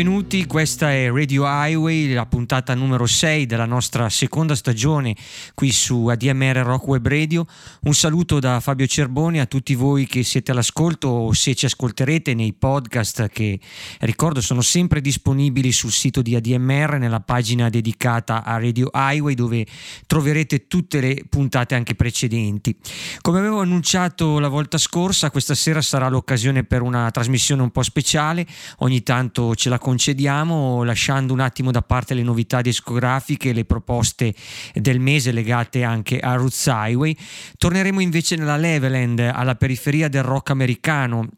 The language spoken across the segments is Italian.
Benvenuti, questa è Radio Highway, la puntata numero 6 della nostra seconda stagione qui su ADMR Rock Web Radio. Un saluto da Fabio Cerboni a tutti voi che siete all'ascolto o se ci ascolterete nei podcast che ricordo sono sempre disponibili sul sito di ADMR nella pagina dedicata a Radio Highway dove troverete tutte le puntate anche precedenti. Come avevo annunciato la volta scorsa, questa sera sarà l'occasione per una trasmissione un po' speciale, ogni tanto ce la concediamo lasciando un attimo da parte le novità discografiche, le proposte del mese legate anche a Roots Highway. Torneremo invece nella Leveland, alla periferia del rock americano,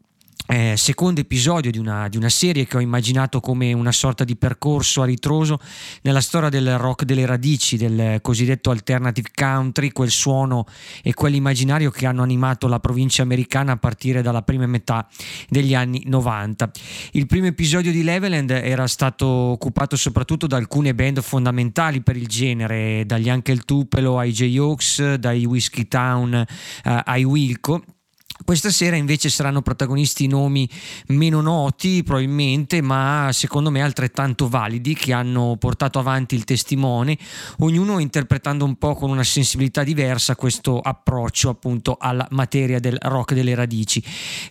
eh, secondo episodio di una, di una, serie che ho immaginato come una sorta di percorso a ritroso nella storia del rock delle radici, del cosiddetto alternative country, quel suono e quell'immaginario che hanno animato la provincia americana a partire dalla prima metà degli anni 90. Il primo episodio di Leveland era stato occupato soprattutto da alcune band fondamentali per il genere, dagli Uncle Tupelo ai J-Oaks, dai Whiskey Town eh, ai Wilco questa sera invece saranno protagonisti nomi meno noti probabilmente, ma secondo me altrettanto validi, che hanno portato avanti il testimone, ognuno interpretando un po' con una sensibilità diversa questo approccio appunto alla materia del rock delle radici.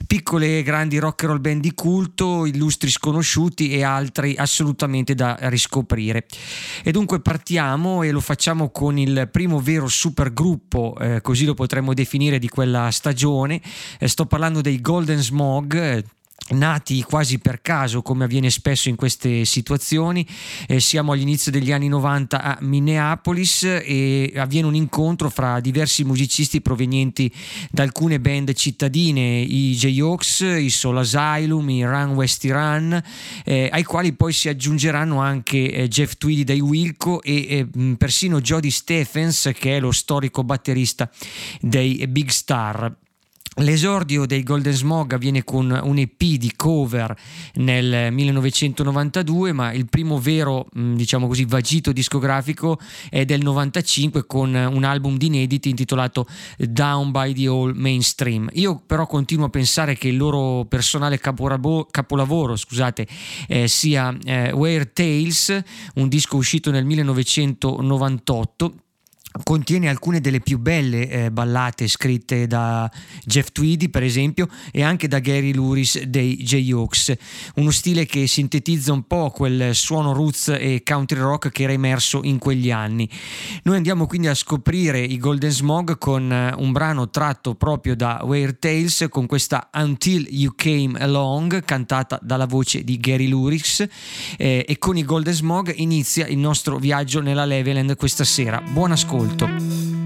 Piccole e grandi rock and roll band di culto, illustri sconosciuti e altri assolutamente da riscoprire. E dunque partiamo e lo facciamo con il primo vero supergruppo, eh, così lo potremmo definire, di quella stagione sto parlando dei Golden Smog eh, nati quasi per caso come avviene spesso in queste situazioni. Eh, siamo all'inizio degli anni 90 a Minneapolis e avviene un incontro fra diversi musicisti provenienti da alcune band cittadine i J-Hawks, i Soul Asylum, i Run West Run eh, ai quali poi si aggiungeranno anche eh, Jeff Tweedy dai Wilco e persino Jody Stephens che è lo storico batterista dei Big Star L'esordio dei Golden Smog avviene con un EP di cover nel 1992, ma il primo vero, mm, diciamo così, vagito discografico è del 95 con un album di inediti intitolato Down by the All Mainstream. Io però continuo a pensare che il loro personale caporabo- capolavoro, scusate, eh, sia eh, Weird Tales, un disco uscito nel 1998 contiene alcune delle più belle eh, ballate scritte da Jeff Tweedy per esempio e anche da Gary Luris dei J-Hawks uno stile che sintetizza un po' quel suono roots e country rock che era emerso in quegli anni. Noi andiamo quindi a scoprire i Golden Smog con eh, un brano tratto proprio da Weird Tales con questa Until You Came Along cantata dalla voce di Gary Luris eh, e con i Golden Smog inizia il nostro viaggio nella Leveland questa sera. Buon ascolto ascolto.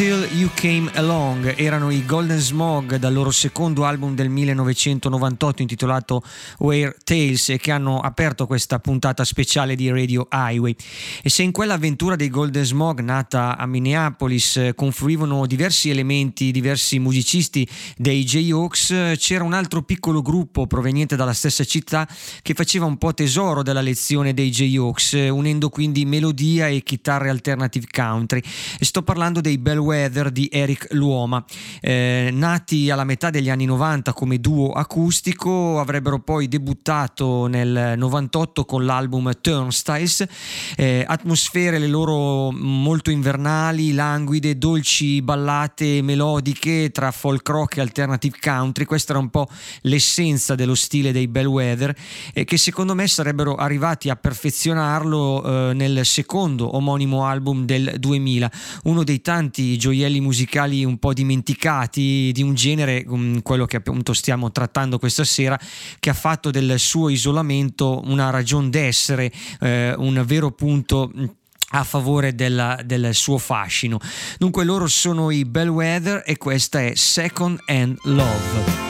Until You Came Along erano i Golden Smog dal loro secondo album del 1998 intitolato Where Tales e che hanno aperto questa puntata speciale di Radio Highway. E se in quell'avventura dei Golden Smog nata a Minneapolis confluivano diversi elementi, diversi musicisti dei J-Hawks, c'era un altro piccolo gruppo proveniente dalla stessa città che faceva un po' tesoro della lezione dei J-Hawks, unendo quindi melodia e chitarre alternative country. E sto parlando dei Bellwether di Eric Luoma. Eh, nati alla metà degli anni 90 come duo acustico, avrebbero poi debuttato nel 98 con l'album Turnstiles, eh, atmosfere le loro molto invernali, languide, dolci ballate melodiche tra folk rock e alternative country. Questa era un po' l'essenza dello stile dei Bellwether, eh, che secondo me sarebbero arrivati a perfezionarlo eh, nel secondo omonimo album del 2000, uno dei tanti gioielli musicali un po' dimenticati di un genere, um, quello che appunto stiamo trattando questa sera, che ha fatto del suo isolamento una ragione d'essere, eh, un vero punto mm, a favore della, del suo fascino. Dunque loro sono i Bellwether e questa è Second Hand Love.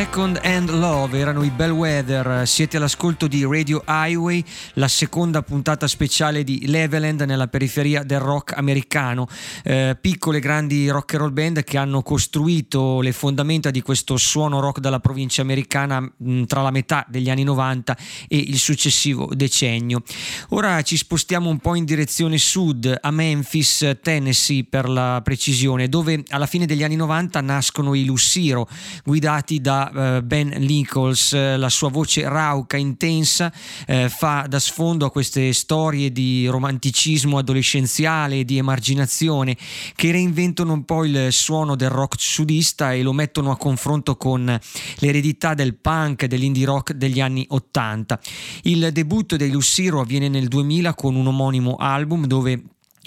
sec Second Hand Love erano i Bellwether, siete all'ascolto di Radio Highway, la seconda puntata speciale di Leveland nella periferia del rock americano, eh, piccole grandi rock and roll band che hanno costruito le fondamenta di questo suono rock dalla provincia americana mh, tra la metà degli anni 90 e il successivo decennio. Ora ci spostiamo un po' in direzione sud, a Memphis, Tennessee per la precisione, dove alla fine degli anni 90 nascono i Luciro, guidati da uh, Ben Nichols, la sua voce rauca, intensa, uh, fa da sfondo a queste storie di romanticismo adolescenziale, di emarginazione, che reinventono un po' il suono del rock sudista e lo mettono a confronto con l'eredità del punk, dell'indie rock degli anni 80. Il debutto dei Luciro avviene nel 2000 con un omonimo album dove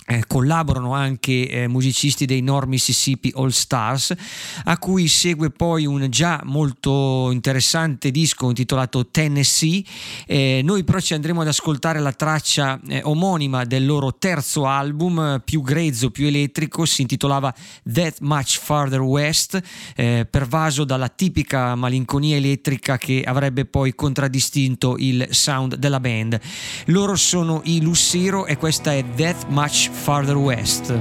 eh, collaborano anche eh, musicisti dei North Mississippi All Stars, a cui segue poi un già molto interessante disco intitolato Tennessee. Eh, noi però ci andremo ad ascoltare la traccia eh, omonima del loro terzo album, più grezzo, più elettrico, si intitolava That Much Farther West, eh, pervaso dalla tipica malinconia elettrica che avrebbe poi contraddistinto il sound della band. Loro sono i Lucero e questa è That Much farther west.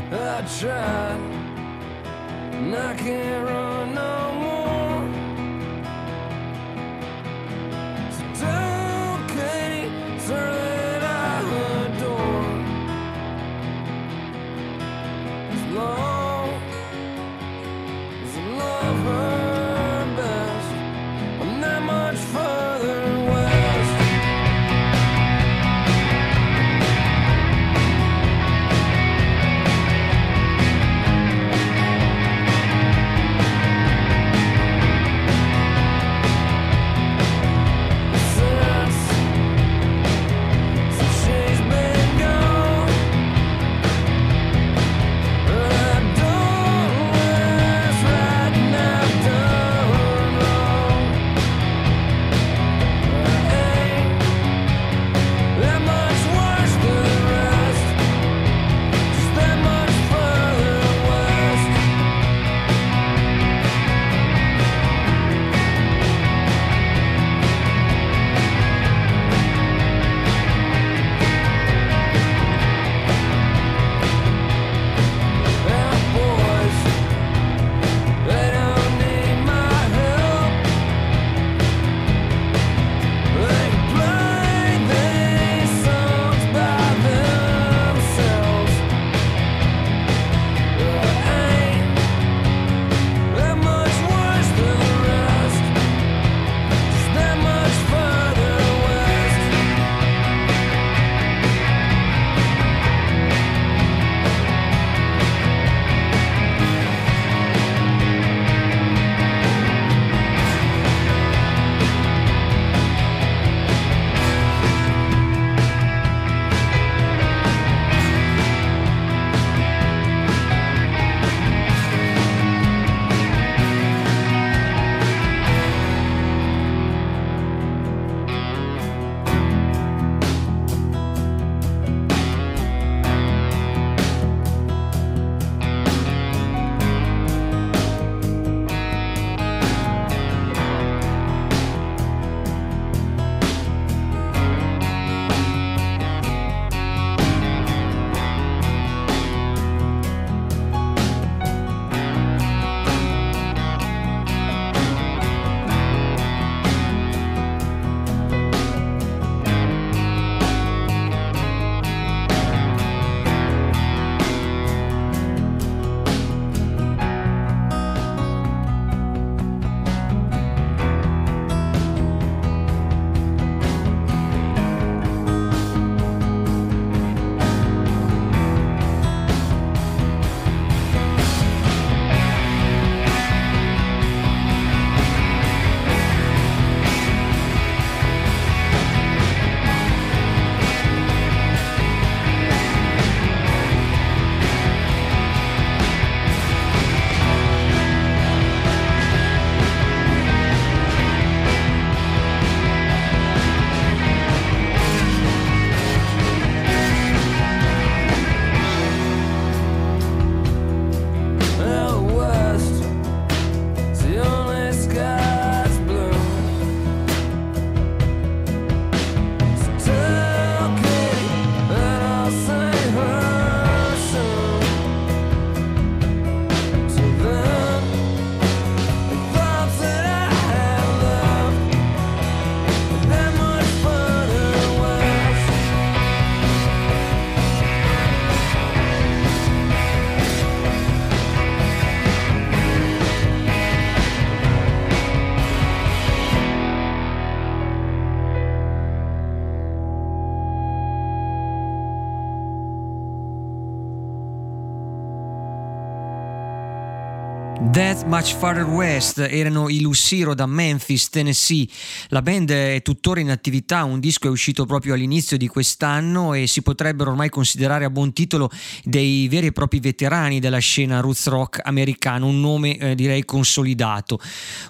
Much Farther West erano i Luciro da Memphis, Tennessee. La band è tuttora in attività, un disco è uscito proprio all'inizio di quest'anno e si potrebbero ormai considerare a buon titolo dei veri e propri veterani della scena roots rock americano, un nome eh, direi consolidato.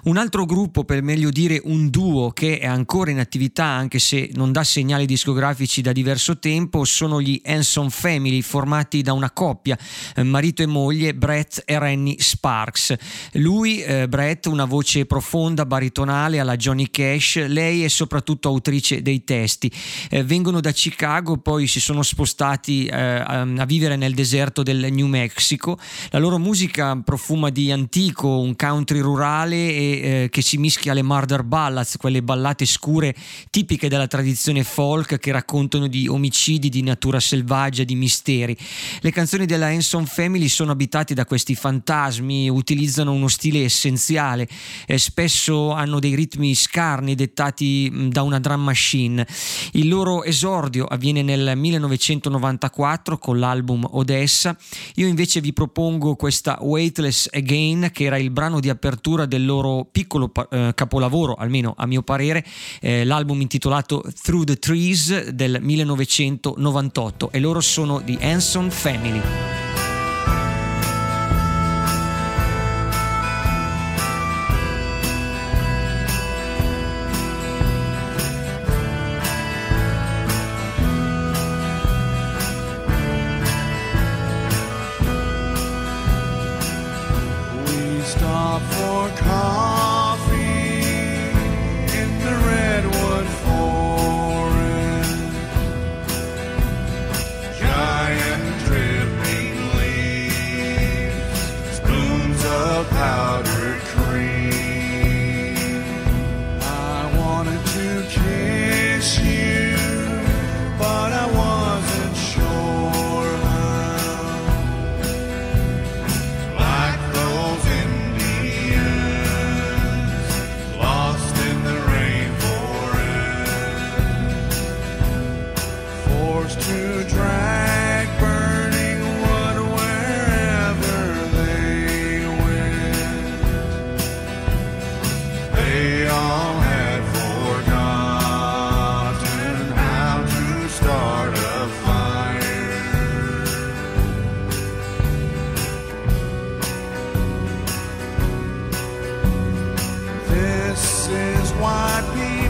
Un altro gruppo, per meglio dire un duo che è ancora in attività anche se non dà segnali discografici da diverso tempo, sono gli Hanson Family formati da una coppia, eh, marito e moglie Brett e Rennie Sparks. Lui, eh, Brett, una voce profonda, baritonale alla Johnny Cash, lei è soprattutto autrice dei testi. Eh, vengono da Chicago, poi si sono spostati eh, a, a, vivere nel deserto del New Mexico. La loro musica profuma di antico, un country rurale e, eh, che si mischia alle murder ballads, quelle ballate scure tipiche della tradizione folk che raccontano di omicidi, di natura selvaggia, di misteri. Le canzoni della Hanson Family sono abitate da questi fantasmi utilizzano uno stile essenziale, eh, spesso hanno dei ritmi scarni dettati da una drum machine. Il loro esordio avviene nel 1994 con l'album Odessa. Io invece vi propongo questa Weightless Again, che era il brano di apertura del loro piccolo eh, capolavoro, almeno a mio parere, eh, l'album intitolato Through the Trees del 1998 e loro sono di Hanson Family. This is why people.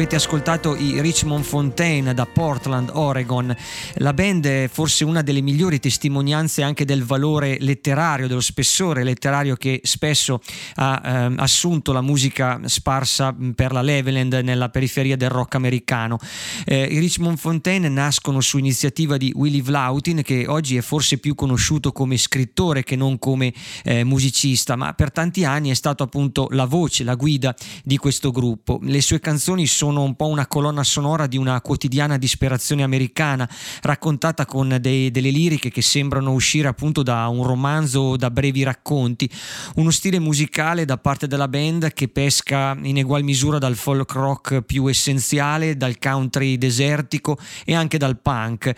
Avete ascoltato i Richmond Fontaine da Portland, Oregon. La band è forse una delle migliori testimonianze anche del valore letterario, dello spessore letterario che spesso ha ehm, assunto la musica sparsa per la Leveland nella periferia del rock americano. Eh, I Richmond Fontaine nascono su iniziativa di Willie Vlautin che oggi è forse più conosciuto come scrittore che non come eh, musicista, ma per tanti anni è stato appunto la voce, la guida di questo gruppo. Le sue canzoni sono un po' una colonna sonora di una quotidiana disperazione americana, raccontata con dei- delle liriche che sembrano uscire appunto da un romanzo o da brevi racconti. Uno stile musicale da parte della band che pesca in egual misura dal folk rock più essenziale, dal country desertico e anche dal punk.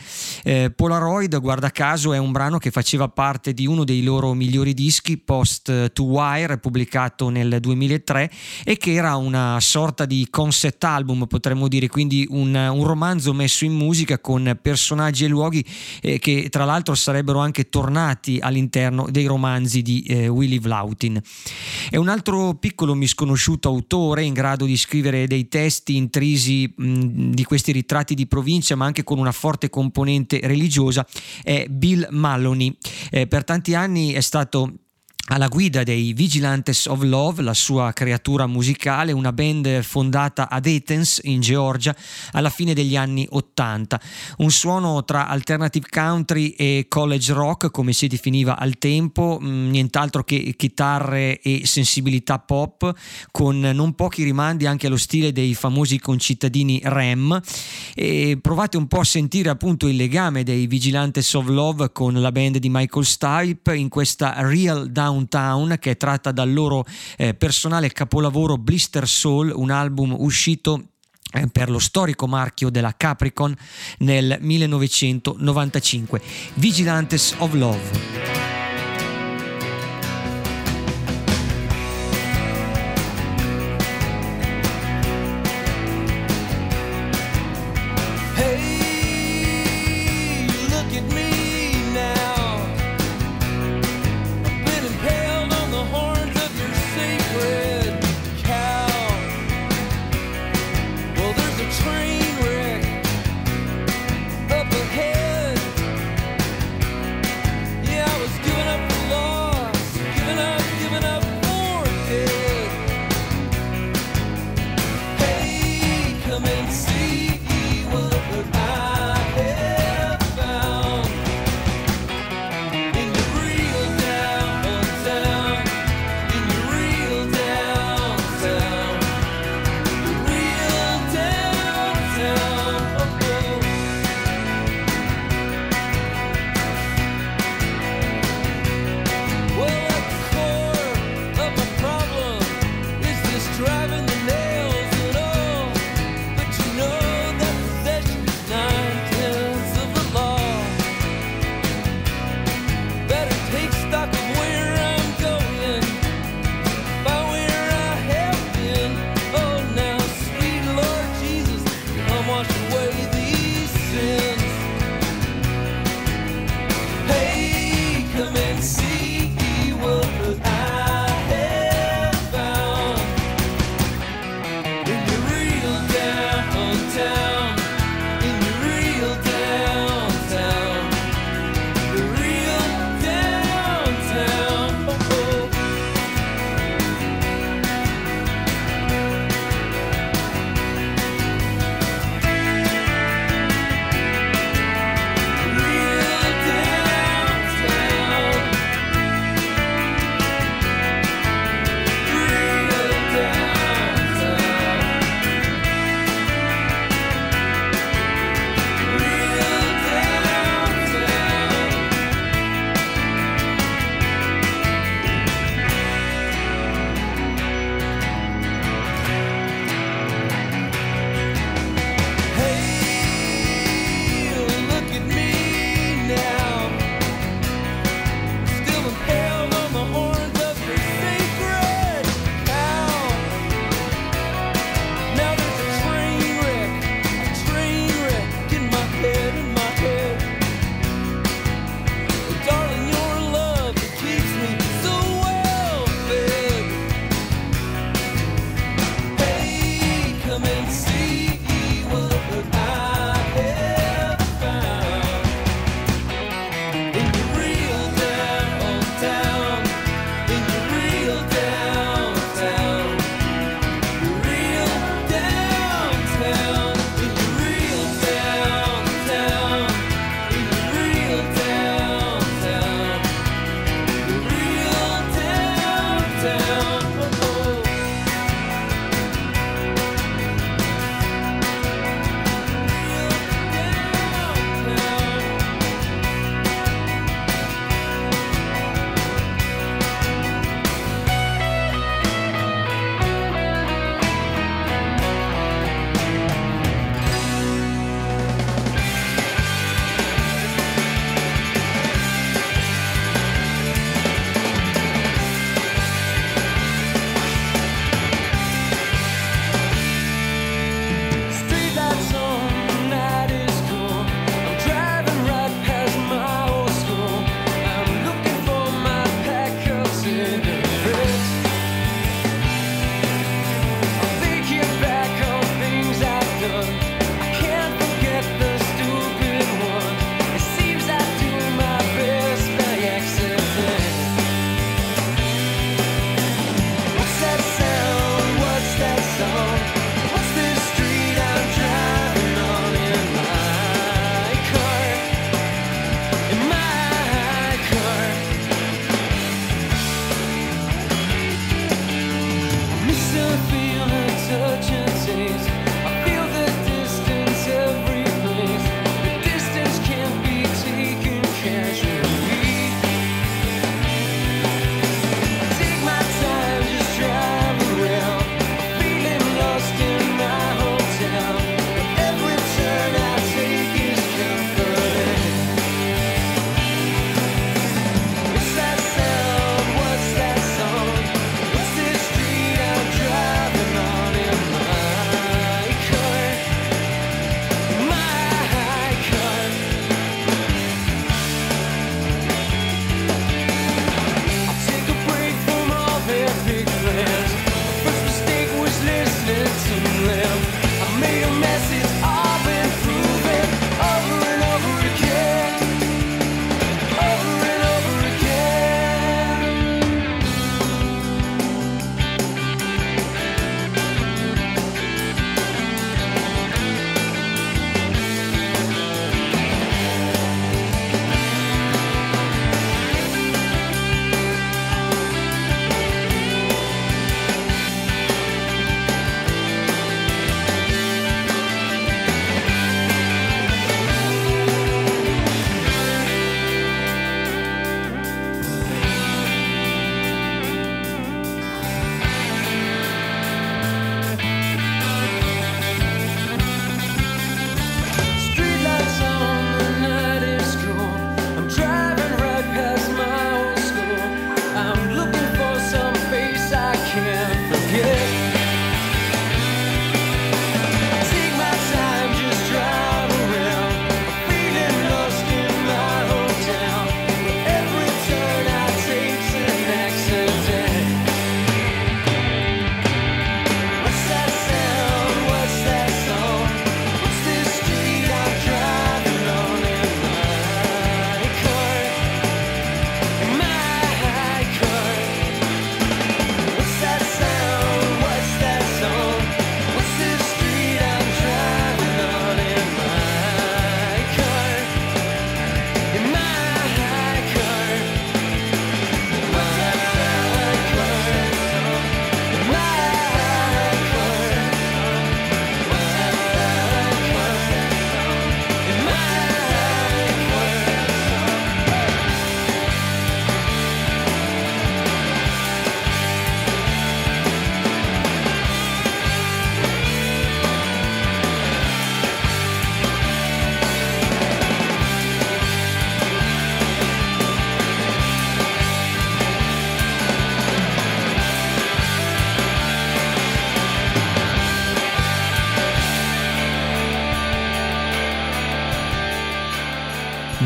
Eh, Polaroid, guarda caso, è un brano che faceva parte di uno dei loro migliori dischi, Post to Wire, pubblicato nel 2003 e che era una sorta di concept album, potremmo dire, quindi un, un romanzo messo in musica con personaggi e luoghi eh, che tra l'altro sarebbero anche tornati all'interno dei romanzi di eh, Willy Vlautin. È un altro piccolo misconosciuto autore in grado di scrivere dei testi intrisi mh, di questi ritratti di provincia, ma anche con una forte componente religiosa, è Bill Maloney. Eh, per tanti anni è stato alla guida dei Vigilantes of Love, la sua creatura musicale, una band fondata ad Athens in Georgia alla fine degli anni 80. Un suono tra alternative country e college rock, come si definiva al tempo, mm, nient'altro che chitarre e sensibilità pop, con non pochi rimandi anche allo stile dei famosi concittadini Rem. E provate un po' a sentire appunto il legame dei Vigilantes of Love con la band di Michael Stipe in questa Real Down Downtown che è tratta dal loro eh, personale capolavoro Blister Soul, un album uscito eh, per lo storico marchio della Capricorn nel 1995, Vigilantes of Love.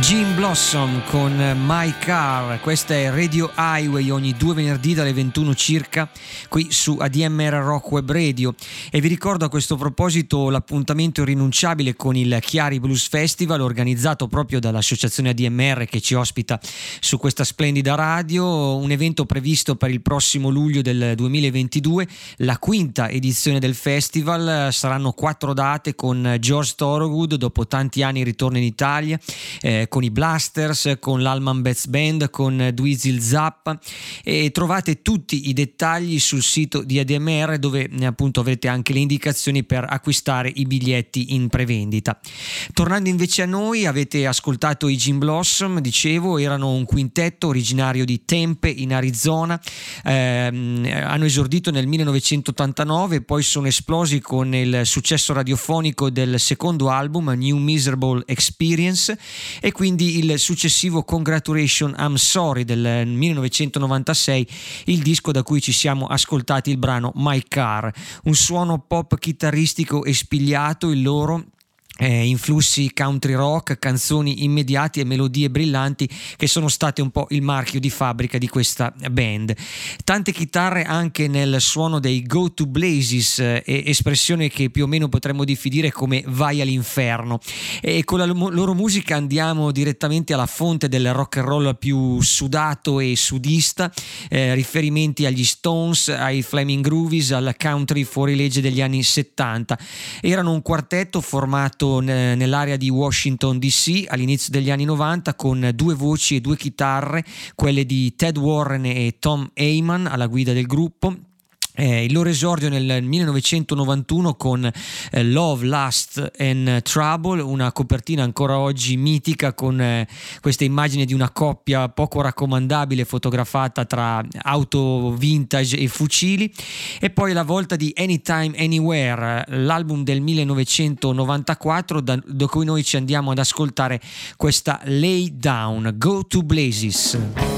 Jim Blossom con My Car, questa è Radio Highway ogni due venerdì dalle 21 circa qui su ADMR Rock Web Radio. E vi ricordo a questo proposito l'appuntamento irrinunciabile con il Chiari Blues Festival organizzato proprio dall'associazione ADMR che ci ospita su questa splendida radio, un evento previsto per il prossimo luglio del 2022, la quinta edizione del festival, saranno quattro date con George Thorogood dopo tanti anni ritorno in Italia. Eh, con i Blasters, con l'Alman Betts Band, con Dweezil Zappa e trovate tutti i dettagli sul sito di ADMR dove appunto avrete anche le indicazioni per acquistare i biglietti in prevendita. Tornando invece a noi, avete ascoltato i Jim Blossom, dicevo, erano un quintetto originario di Tempe in Arizona, eh, hanno esordito nel 1989 poi sono esplosi con il successo radiofonico del secondo album New Miserable Experience e quindi il successivo Congratulation I'm Sorry del 1996, il disco da cui ci siamo ascoltati il brano My Car, un suono pop chitarristico e spigliato, il loro eh, influssi country rock, canzoni immediati e melodie brillanti che sono state un po' il marchio di fabbrica di questa band. Tante chitarre anche nel suono dei Go to Blazes, eh, espressione che più o meno potremmo definire come vai all'inferno. E con la loro musica andiamo direttamente alla fonte del rock and roll più sudato e sudista, eh, riferimenti agli Stones, ai Flaming Groovies, al country fuori legge degli anni 70. Erano un quartetto formato nato nell'area di Washington DC all'inizio degli anni 90 con due voci e due chitarre, quelle di Ted Warren e Tom Heyman alla guida del gruppo eh, il loro esordio nel 1991 con eh, Love, Lust and Trouble, una copertina ancora oggi mitica con eh, questa immagine di una coppia poco raccomandabile fotografata tra auto vintage e fucili e poi la volta di Anytime Anywhere, l'album del 1994 da, da cui noi ci andiamo ad ascoltare questa Lay Down, Go to Blazes.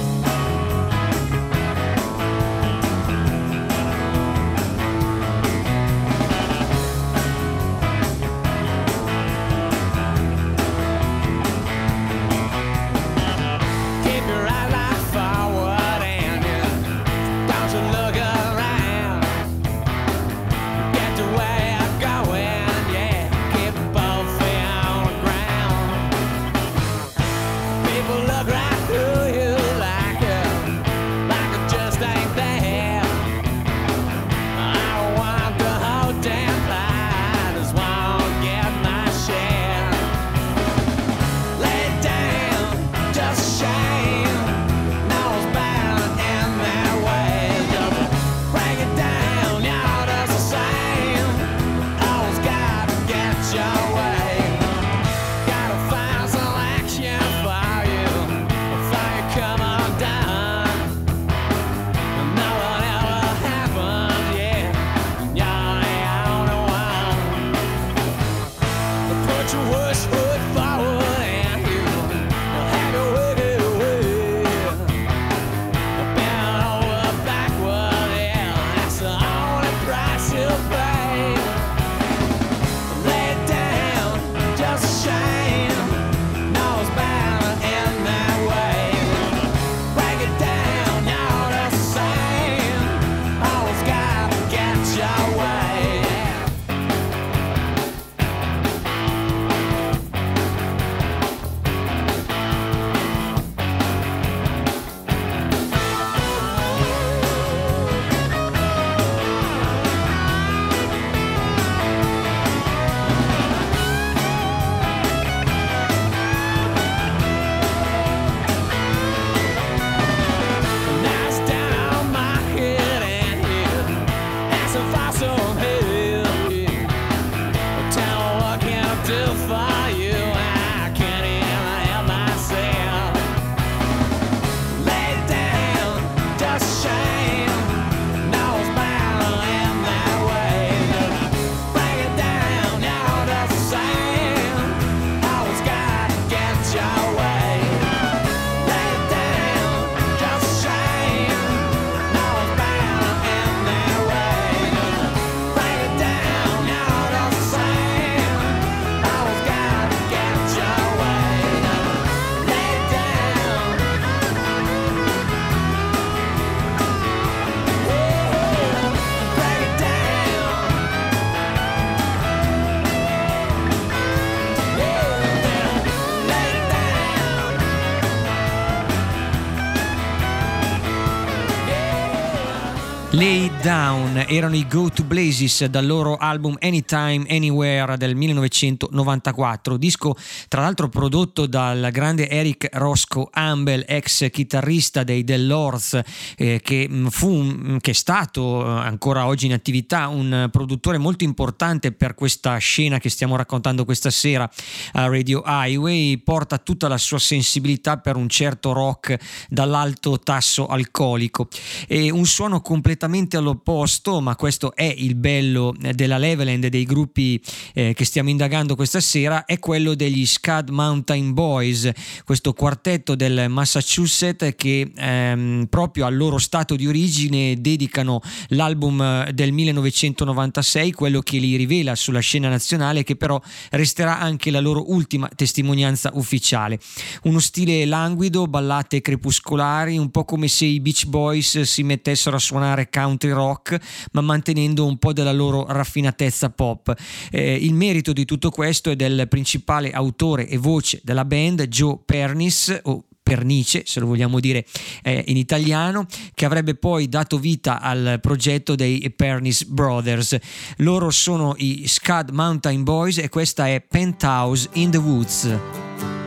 Down erano i Go to Blazes dal loro album Anytime Anywhere del 1994, disco tra l'altro prodotto dal grande Eric Roscoe Ambel, ex chitarrista dei The Lords, eh, che, mm, fu, mm, che è stato eh, ancora oggi in attività un produttore molto importante per questa scena che stiamo raccontando questa sera a Radio Highway, porta tutta la sua sensibilità per un certo rock dall'alto tasso alcolico. E un suono completamente all'opposto, ma questo è il bello eh, della Leveland dei gruppi eh, che stiamo indagando questa sera, è quello degli Scad Mountain Boys, questo quartetto del Massachusetts che ehm, proprio al loro stato di origine dedicano l'album eh, del 1996, quello che li rivela sulla scena nazionale, che però resterà anche la loro ultima testimonianza ufficiale. Uno stile languido, ballate crepuscolari, un po' come se i Beach Boys si mettessero a suonare country rock, ma mantenendo un po' della loro raffinatezza pop. Eh, il merito di tutto questo è del principale autore e voce della band, Joe Pernis, o Pernice, se lo vogliamo dire eh, in italiano, che avrebbe poi dato vita al progetto dei Pernis Brothers. Loro sono i Scud Mountain Boys e questa è Penthouse in the Woods.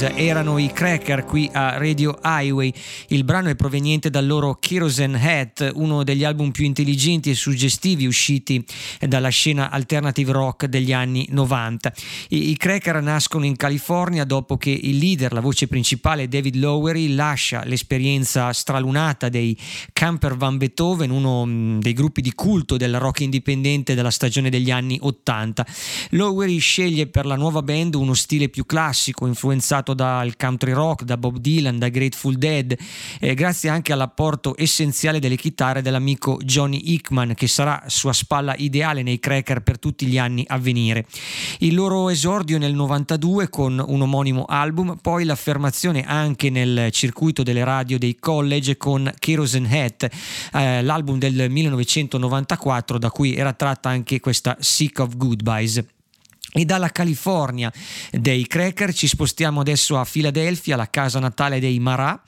Goodbyes erano i Cracker qui a Radio Highway. Il brano è proveniente dal loro Kerosene Hat, uno degli album più intelligenti e suggestivi usciti dalla scena alternative rock degli anni 90. I, I Cracker nascono in California dopo che il leader, la voce principale David Lowery, lascia l'esperienza stralunata dei Camper Van Beethoven, uno mm, dei gruppi di culto del rock indipendente della stagione degli anni 80. Lowery sceglie per la nuova band uno stile più classico classico influenzato dal country rock, da Bob Dylan, da Grateful Dead, eh, grazie anche all'apporto essenziale delle chitarre dell'amico Johnny Hickman che sarà sua spalla ideale nei cracker per tutti gli anni a venire. Il loro esordio nel 92 con un omonimo album, poi l'affermazione anche nel circuito delle radio dei college con Kerosene Hat, eh, l'album del 1994 da cui era tratta anche questa Sick of Goodbyes. E dalla California dei Cracker ci spostiamo adesso a Filadelfia, la casa natale dei Marà.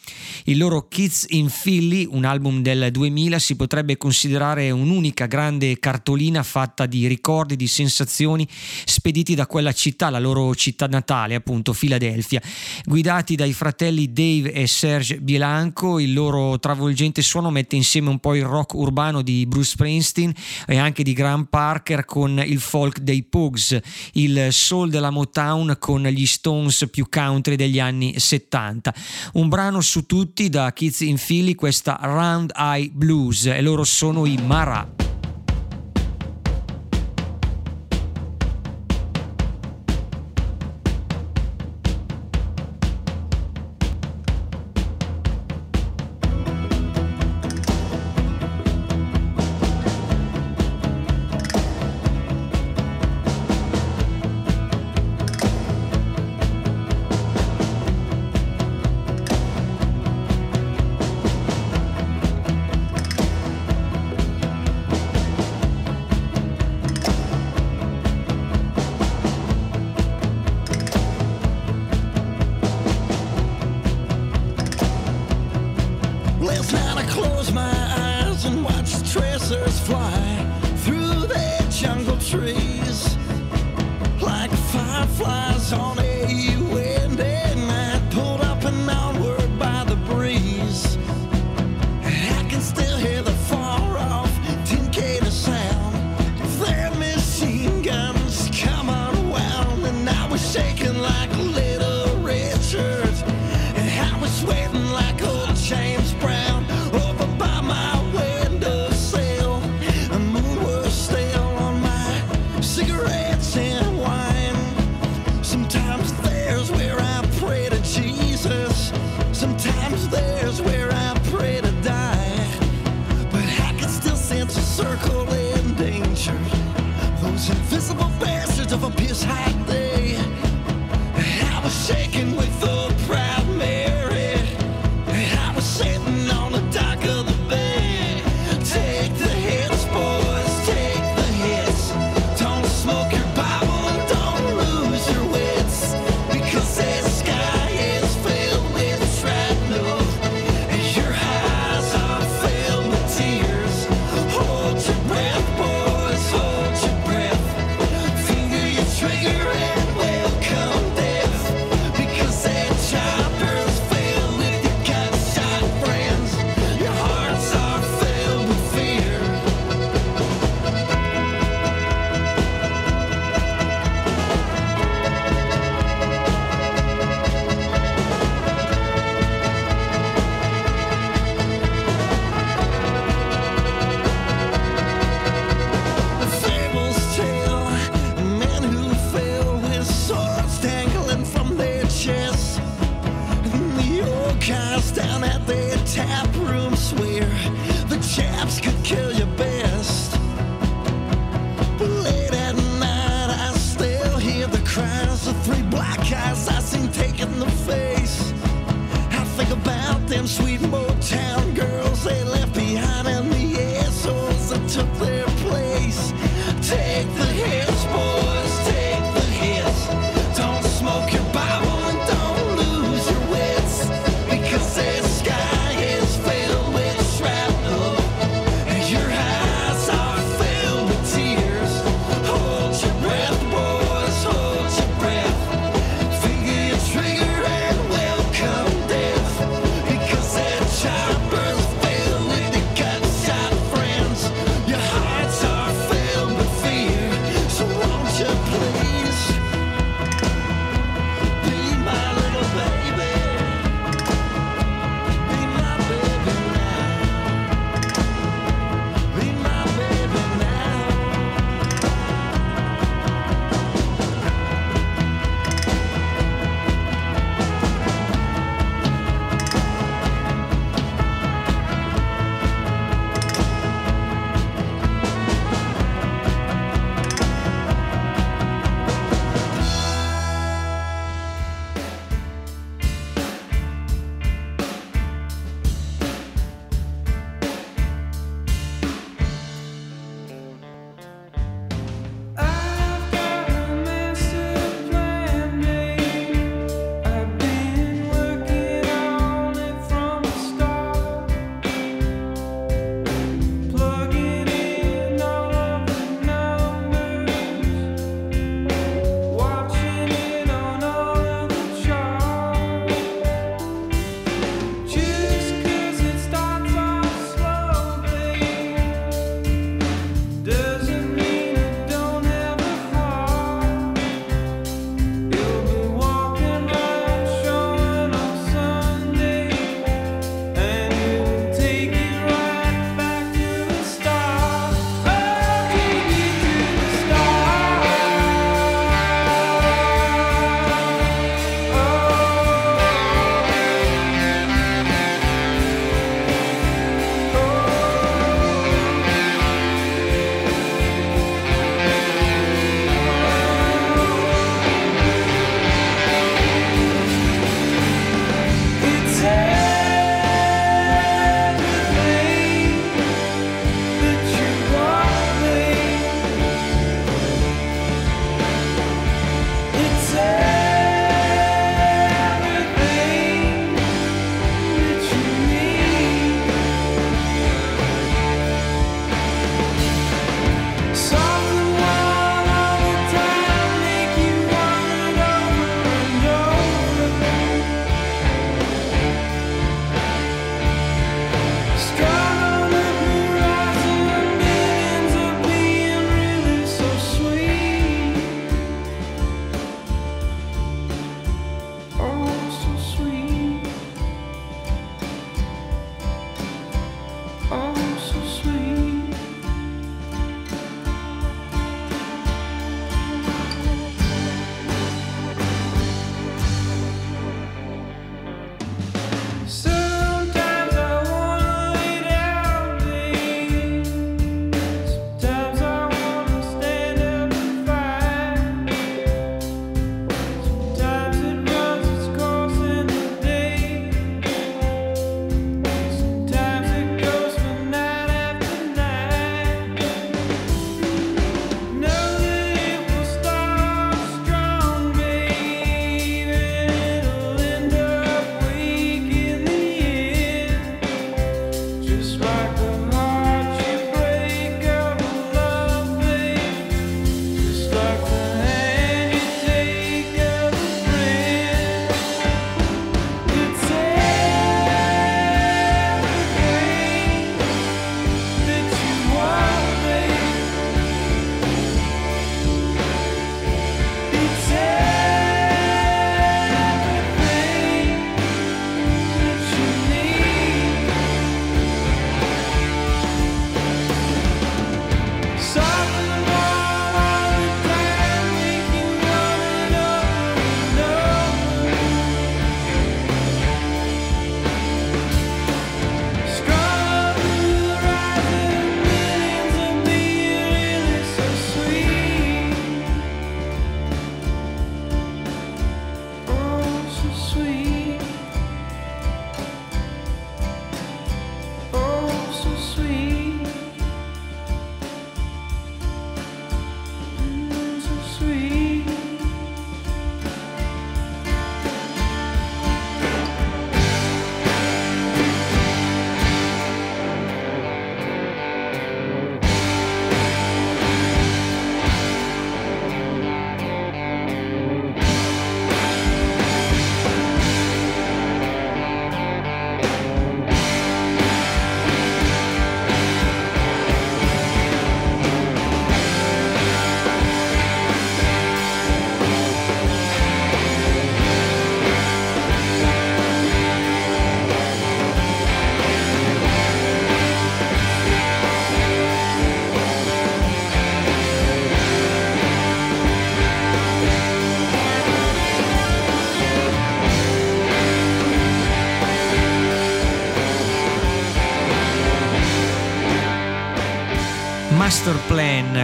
Il loro Kids in Philly, un album del 2000, si potrebbe considerare un'unica grande cartolina fatta di ricordi, di sensazioni spediti da quella città, la loro città natale, appunto Filadelfia. Guidati dai fratelli Dave e Serge Bielanco, il loro travolgente suono mette insieme un po' il rock urbano di Bruce Springsteen e anche di Graham Parker con il folk dei Pogues il soul della Motown con gli Stones più country degli anni 70. Un brano su tutti da Kids in Philly, questa Round Eye Blues e loro sono i Mara.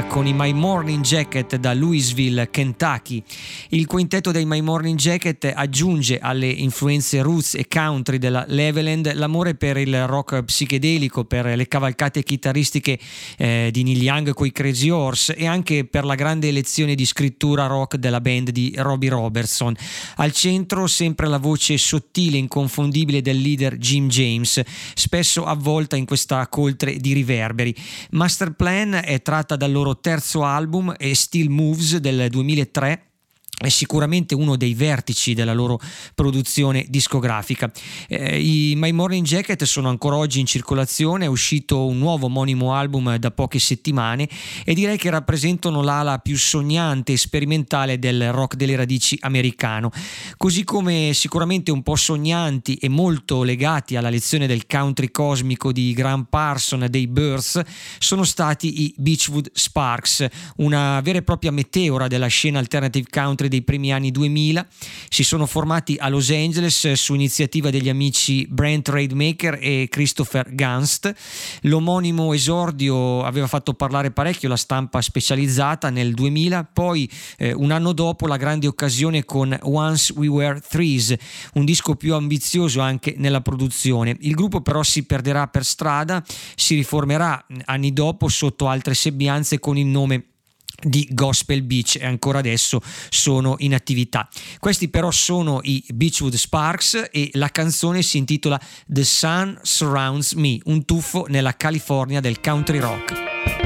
Con i My Morning Jacket da Louisville, Kentucky. Il quintetto dei My Morning Jacket aggiunge alle influenze roots e country della Leveland l'amore per il rock psichedelico, per le cavalcate chitarristiche eh, di Neil Young coi Crazy Horse e anche per la grande elezione di scrittura rock della band di Robbie Robertson. Al centro sempre la voce sottile e inconfondibile del leader Jim James, spesso avvolta in questa coltre di riverberi. Master Plan è tratta dal loro terzo album e Still Moves del 2003 è sicuramente uno dei vertici della loro produzione discografica. Eh, I My Morning Jacket sono ancora oggi in circolazione, è uscito un nuovo omonimo album da poche settimane e direi che rappresentano l'ala più sognante e sperimentale del rock delle radici americano, così come sicuramente un po' sognanti e molto legati alla lezione del country cosmico di Graham Parson dei Birds sono stati i Beachwood Sparks, una vera e propria meteora della scena alternative country dei primi anni 2000. Si sono formati a Los Angeles su iniziativa degli amici Brent Rademaker e Christopher Gunst. L'omonimo esordio aveva fatto parlare parecchio la stampa specializzata nel 2000, poi eh, un anno dopo la grande occasione con Once We Were Threes, un disco più ambizioso anche nella produzione. Il gruppo però si perderà per strada, si riformerà anni dopo sotto altre sembianze con il nome di Gospel Beach e ancora adesso sono in attività. Questi però sono i Beachwood Sparks e la canzone si intitola The Sun Surrounds Me, un tuffo nella California del country rock.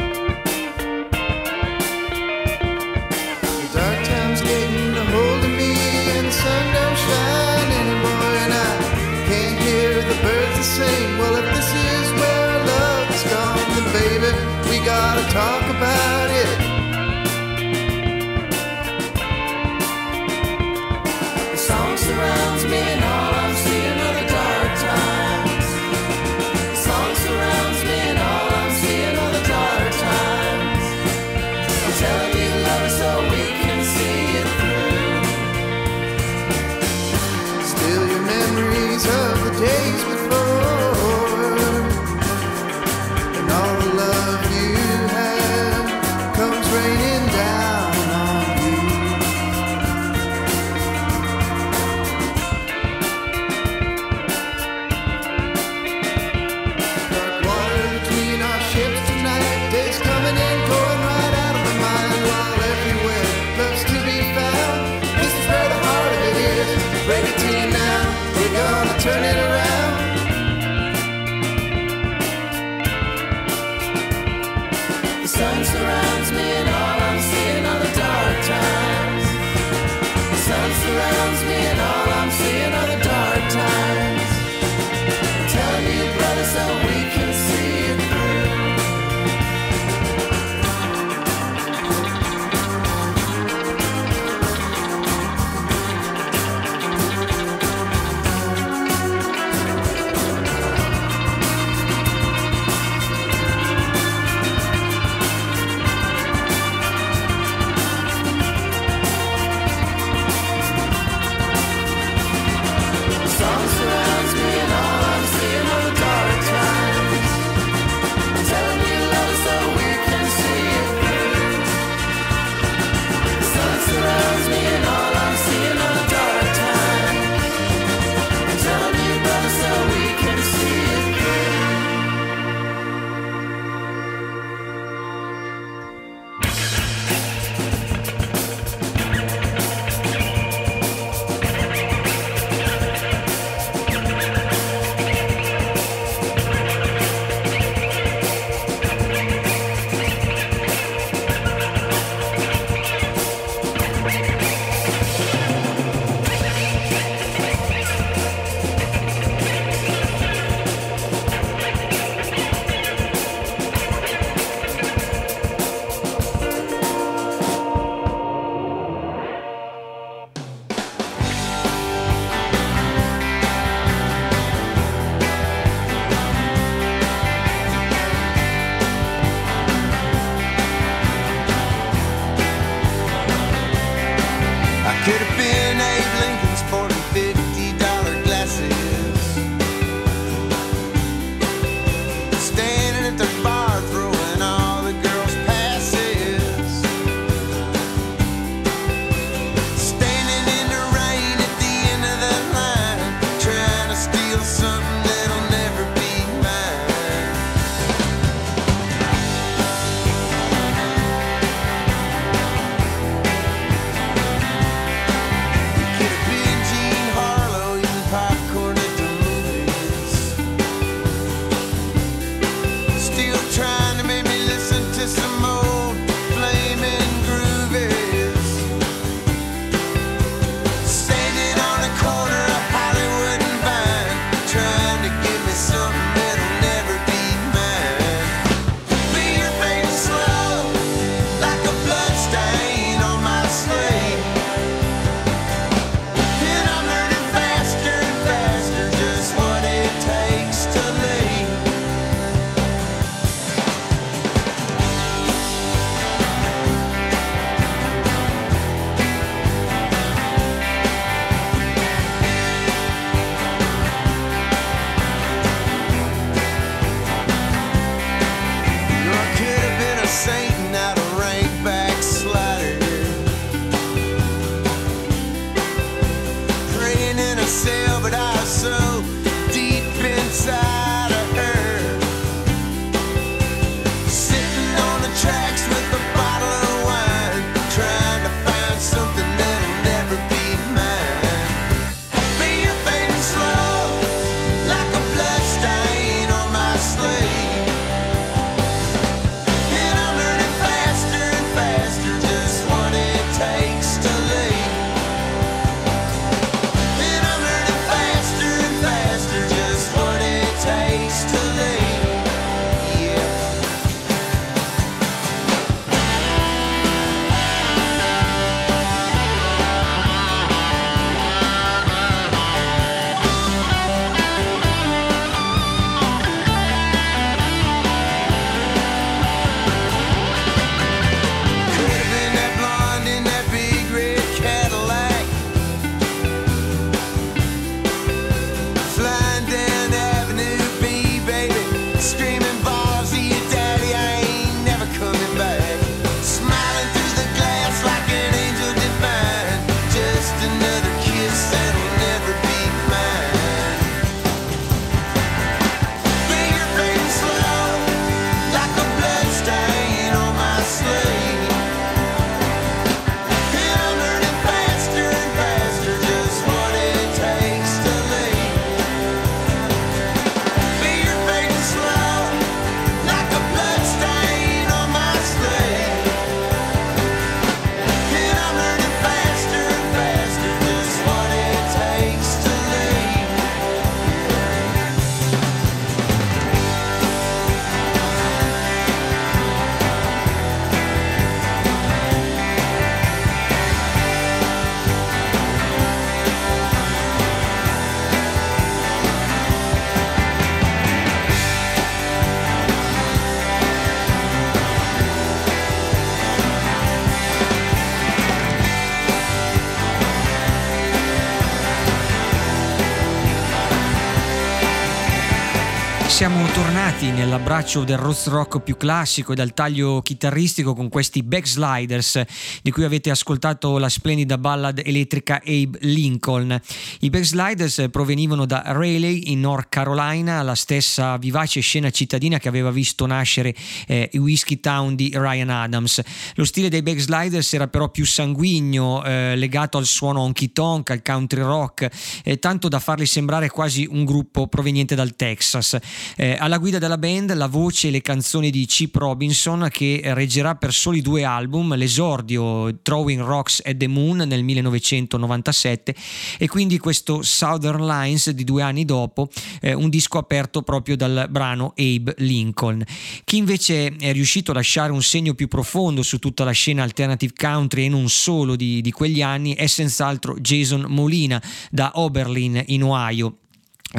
Tornati nell'abbraccio del roots rock più classico e dal taglio chitarristico con questi Backsliders di cui avete ascoltato la splendida ballad elettrica Abe Lincoln. I Backsliders provenivano da Raleigh in North Carolina, la stessa vivace scena cittadina che aveva visto nascere eh, i Whiskey Town di Ryan Adams. Lo stile dei Backsliders era però più sanguigno, eh, legato al suono honky tonk, al country rock, eh, tanto da farli sembrare quasi un gruppo proveniente dal Texas. Eh, alla guida della band la voce e le canzoni di Chip Robinson che reggerà per soli due album, l'esordio Throwing Rocks at the Moon nel 1997 e quindi questo Southern Lines di due anni dopo, eh, un disco aperto proprio dal brano Abe Lincoln. Chi invece è riuscito a lasciare un segno più profondo su tutta la scena alternative country e non solo di, di quegli anni è senz'altro Jason Molina da Oberlin in Ohio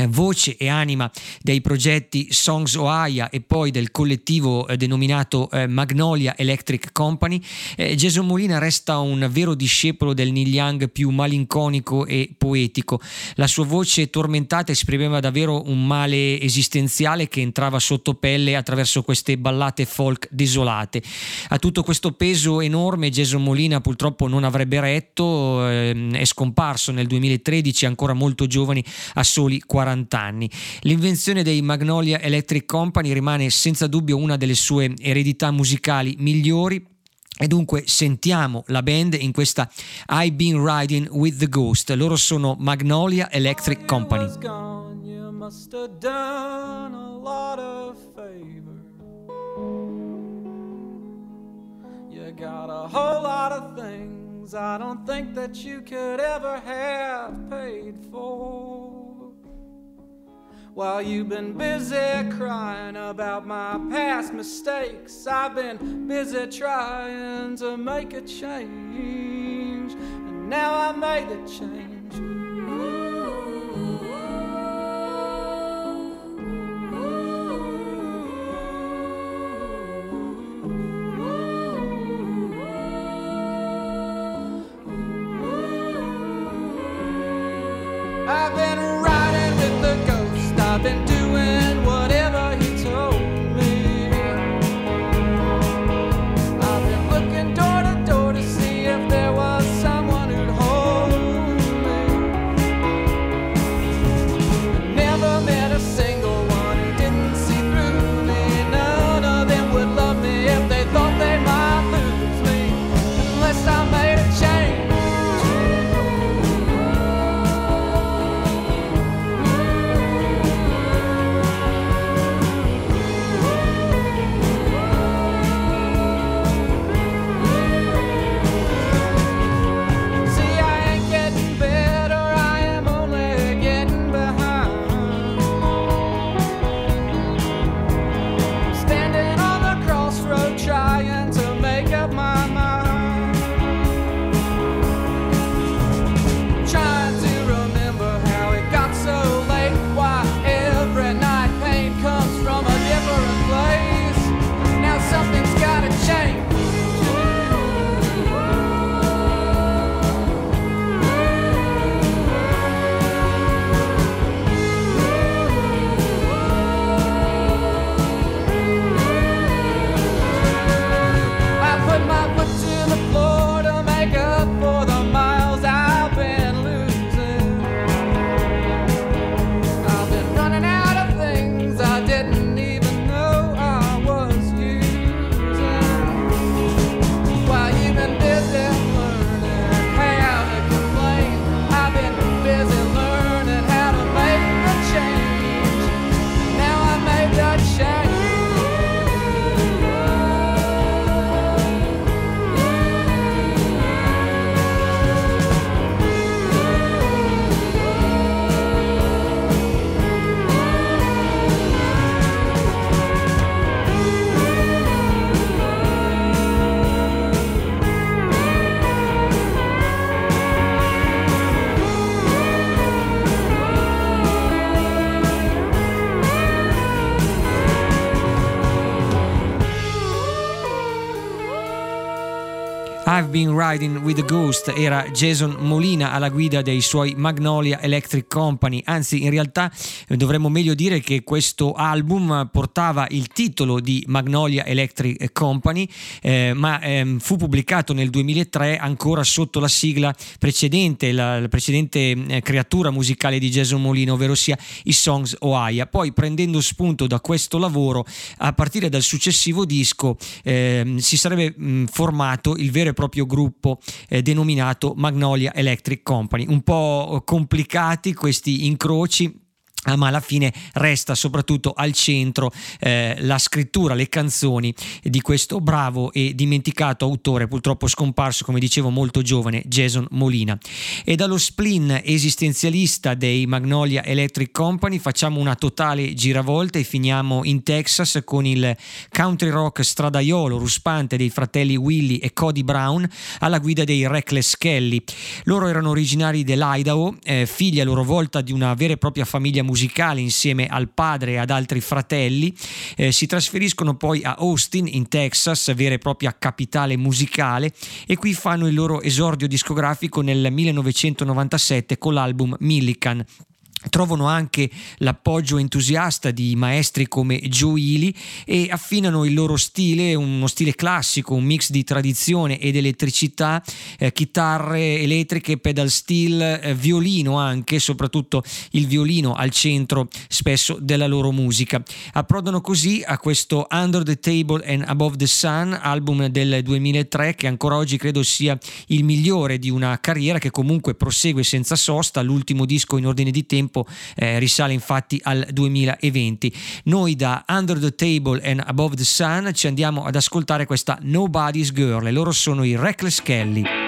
voce e anima dei progetti Songs Ohio e poi del collettivo eh, denominato eh, Magnolia Electric Company, eh, Jason Molina resta un vero discepolo del Neil Young più malinconico e poetico. La sua voce tormentata esprimeva davvero un male esistenziale che entrava sotto pelle attraverso queste ballate folk desolate. A tutto questo peso enorme Jason Molina purtroppo non avrebbe retto, ehm, è scomparso nel 2013 ancora molto giovani a soli 40 40 anni. L'invenzione dei Magnolia Electric Company rimane senza dubbio una delle sue eredità musicali migliori e dunque sentiamo la band in questa I've Been Riding with the Ghost. Loro sono Magnolia Electric Company. got a whole lot of things I don't think that you could ever have paid for. While you've been busy crying about my past mistakes, I've been busy trying to make a change. And now I made the change. I've Been Riding with the Ghost era Jason Molina alla guida dei suoi Magnolia Electric Company, anzi in realtà eh, dovremmo meglio dire che questo album portava il titolo di Magnolia Electric Company, eh, ma ehm, fu pubblicato nel 2003 ancora sotto la sigla precedente, la, la precedente eh, creatura musicale di Jason Molina, ovvero sia i Songs Oaya. Poi prendendo spunto da questo lavoro, a partire dal successivo disco eh, si sarebbe mh, formato il vero e proprio gruppo eh, denominato Magnolia Electric Company. Un po' complicati questi incroci ma alla fine resta soprattutto al centro eh, la scrittura, le canzoni di questo bravo e dimenticato autore, purtroppo scomparso, come dicevo, molto giovane, Jason Molina. E dallo spleen esistenzialista dei Magnolia Electric Company facciamo una totale giravolta e finiamo in Texas con il country rock stradaiolo ruspante dei fratelli Willy e Cody Brown alla guida dei Reckless Kelly. Loro erano originari dell'Idaho, eh, figli a loro volta di una vera e propria famiglia musicale musicale insieme al padre e ad altri fratelli. Eh, si trasferiscono poi a Austin, in Texas, vera e propria capitale musicale, e qui fanno il loro esordio discografico nel 1997 con l'album Millican trovano anche l'appoggio entusiasta di maestri come Ely e affinano il loro stile, uno stile classico, un mix di tradizione ed elettricità, eh, chitarre elettriche, pedal steel, eh, violino anche, soprattutto il violino al centro spesso della loro musica. Approdano così a questo Under the Table and Above the Sun, album del 2003 che ancora oggi credo sia il migliore di una carriera che comunque prosegue senza sosta, l'ultimo disco in ordine di tempo tempo eh, risale infatti al 2020. Noi da Under the Table and Above the Sun ci andiamo ad ascoltare questa Nobody's Girl e loro sono i Reckless Kelly.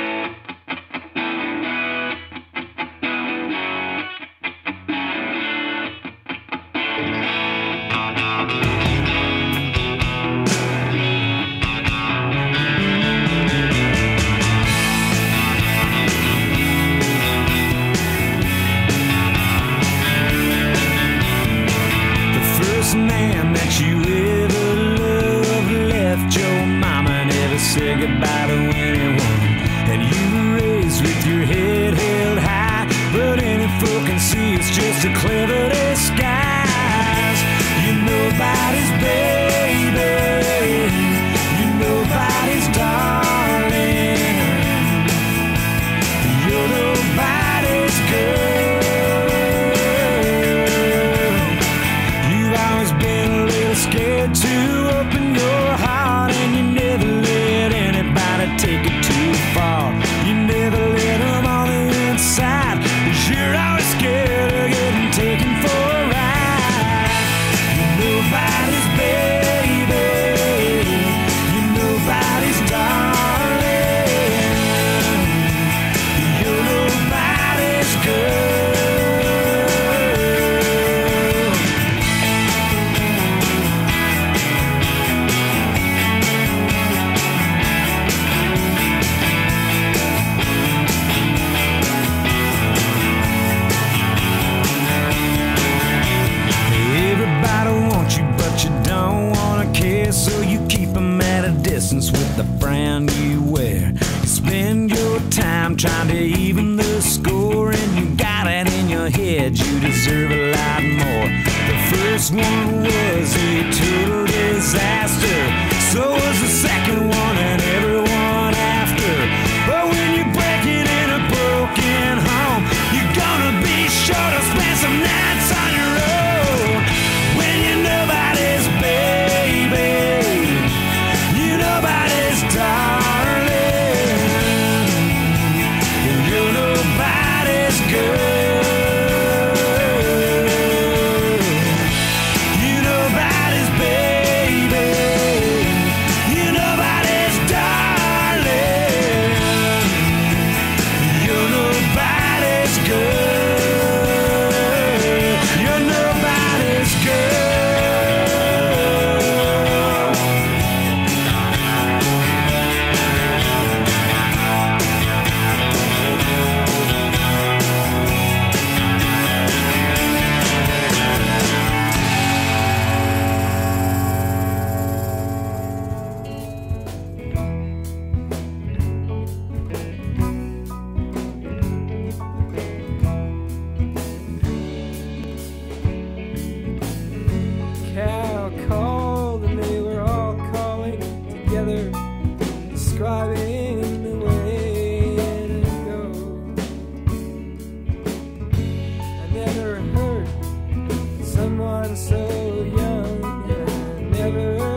river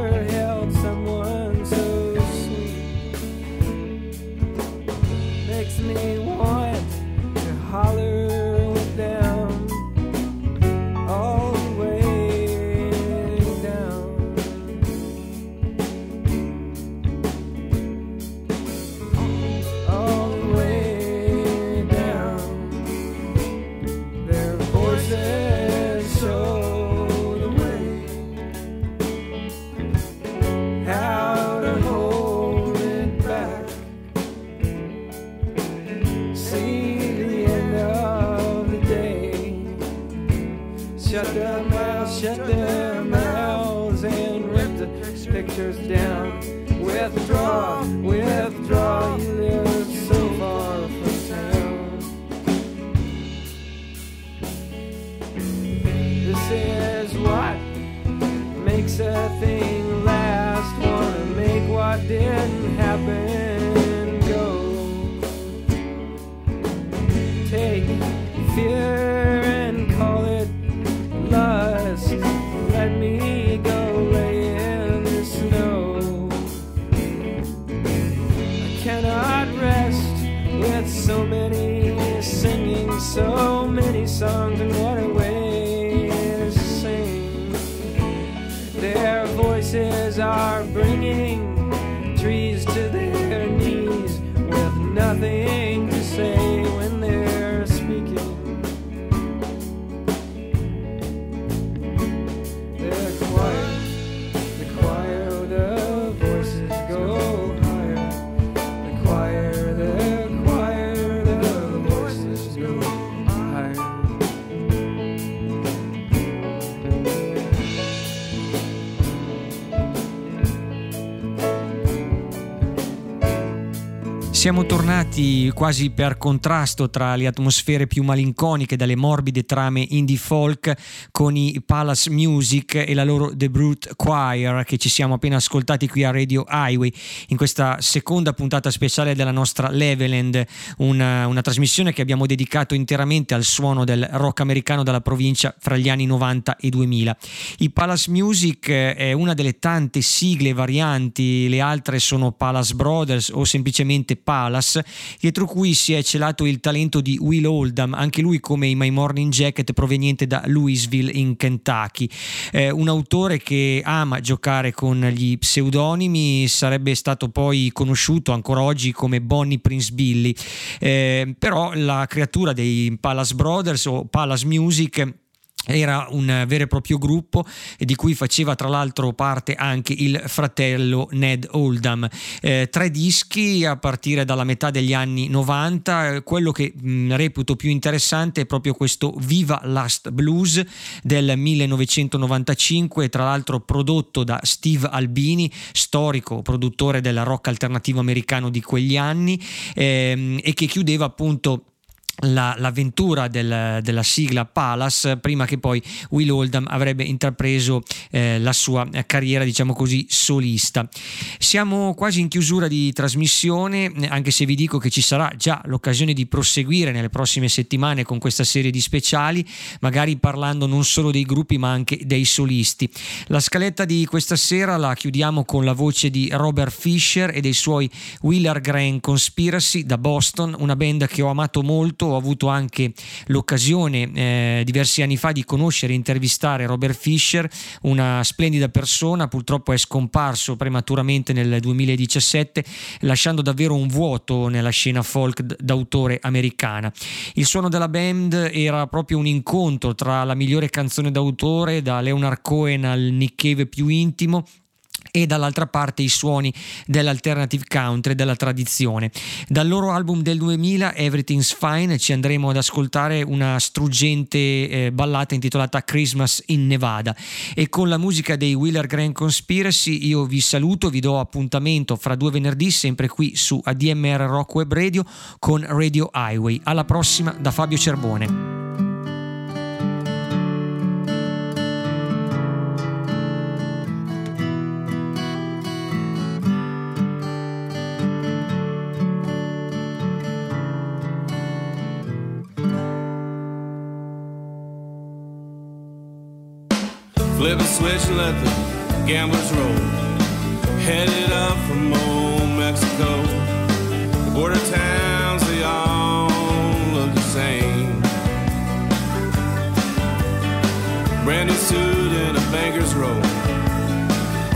Siamo tornati quasi per contrasto tra le atmosfere più malinconiche dalle morbide trame indie folk con i Palace Music e la loro The Brute Choir che ci siamo appena ascoltati qui a Radio Highway in questa seconda puntata speciale della nostra Leveland, una, una trasmissione che abbiamo dedicato interamente al suono del rock americano dalla provincia fra gli anni 90 e 2000. I Palace Music eh, è una delle tante sigle varianti, le altre sono Palace Brothers o semplicemente Palace, dietro cui si è celato il talento di Will Oldham, anche lui come i My Morning Jacket proveniente da Louisville in Kentucky. Eh, un autore che ama giocare con gli pseudonimi, sarebbe stato poi conosciuto ancora oggi come Bonnie Prince Billy, eh, però la creatura dei Palace Brothers o Palace Music era un vero e proprio gruppo di cui faceva tra l'altro parte anche il fratello Ned Oldham. Eh, tre dischi a partire dalla metà degli anni 90, quello che mh, reputo più interessante è proprio questo Viva Last Blues del 1995, tra l'altro prodotto da Steve Albini, storico produttore del rock alternativo americano di quegli anni ehm, e che chiudeva appunto la, l'avventura del, della sigla Palace prima che poi Will Oldham avrebbe intrapreso eh, la sua carriera diciamo così solista. Siamo quasi in chiusura di trasmissione anche se vi dico che ci sarà già l'occasione di proseguire nelle prossime settimane con questa serie di speciali magari parlando non solo dei gruppi ma anche dei solisti. La scaletta di questa sera la chiudiamo con la voce di Robert Fisher e dei suoi Wheeler Grand Conspiracy da Boston una band che ho amato molto ho avuto anche l'occasione eh, diversi anni fa di conoscere e intervistare Robert Fisher, una splendida persona, purtroppo è scomparso prematuramente nel 2017, lasciando davvero un vuoto nella scena folk d'autore americana. Il suono della band era proprio un incontro tra la migliore canzone d'autore, da Leonard Cohen al Nick Cave più intimo, e dall'altra parte i suoni dell'alternative country, della tradizione. Dal loro album del 2000, Everything's Fine, ci andremo ad ascoltare una struggente eh, ballata intitolata Christmas in Nevada e con la musica dei Wheeler Grand Conspiracy io vi saluto, vi do appuntamento fra due venerdì sempre qui su ADMR Rock Web Radio con Radio Highway. Alla prossima da Fabio Cerbone. Flip a switch and let the gamblers roll. Headed up from old Mexico. The border towns, they all look the same. Brand new suit and a banker's robe.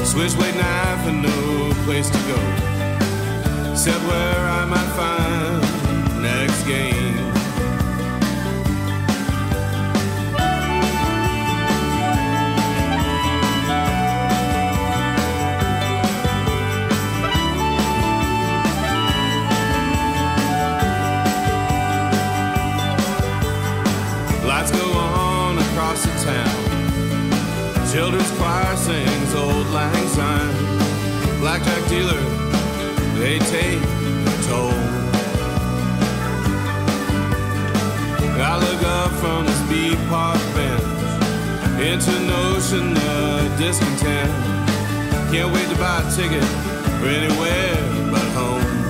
Switchblade knife and no place to go. Except where I might find The Children's choir sings old lang syne. Blackjack dealer, they take a toll. I look up from the speed park bench into notion of discontent. Can't wait to buy a ticket for anywhere but home.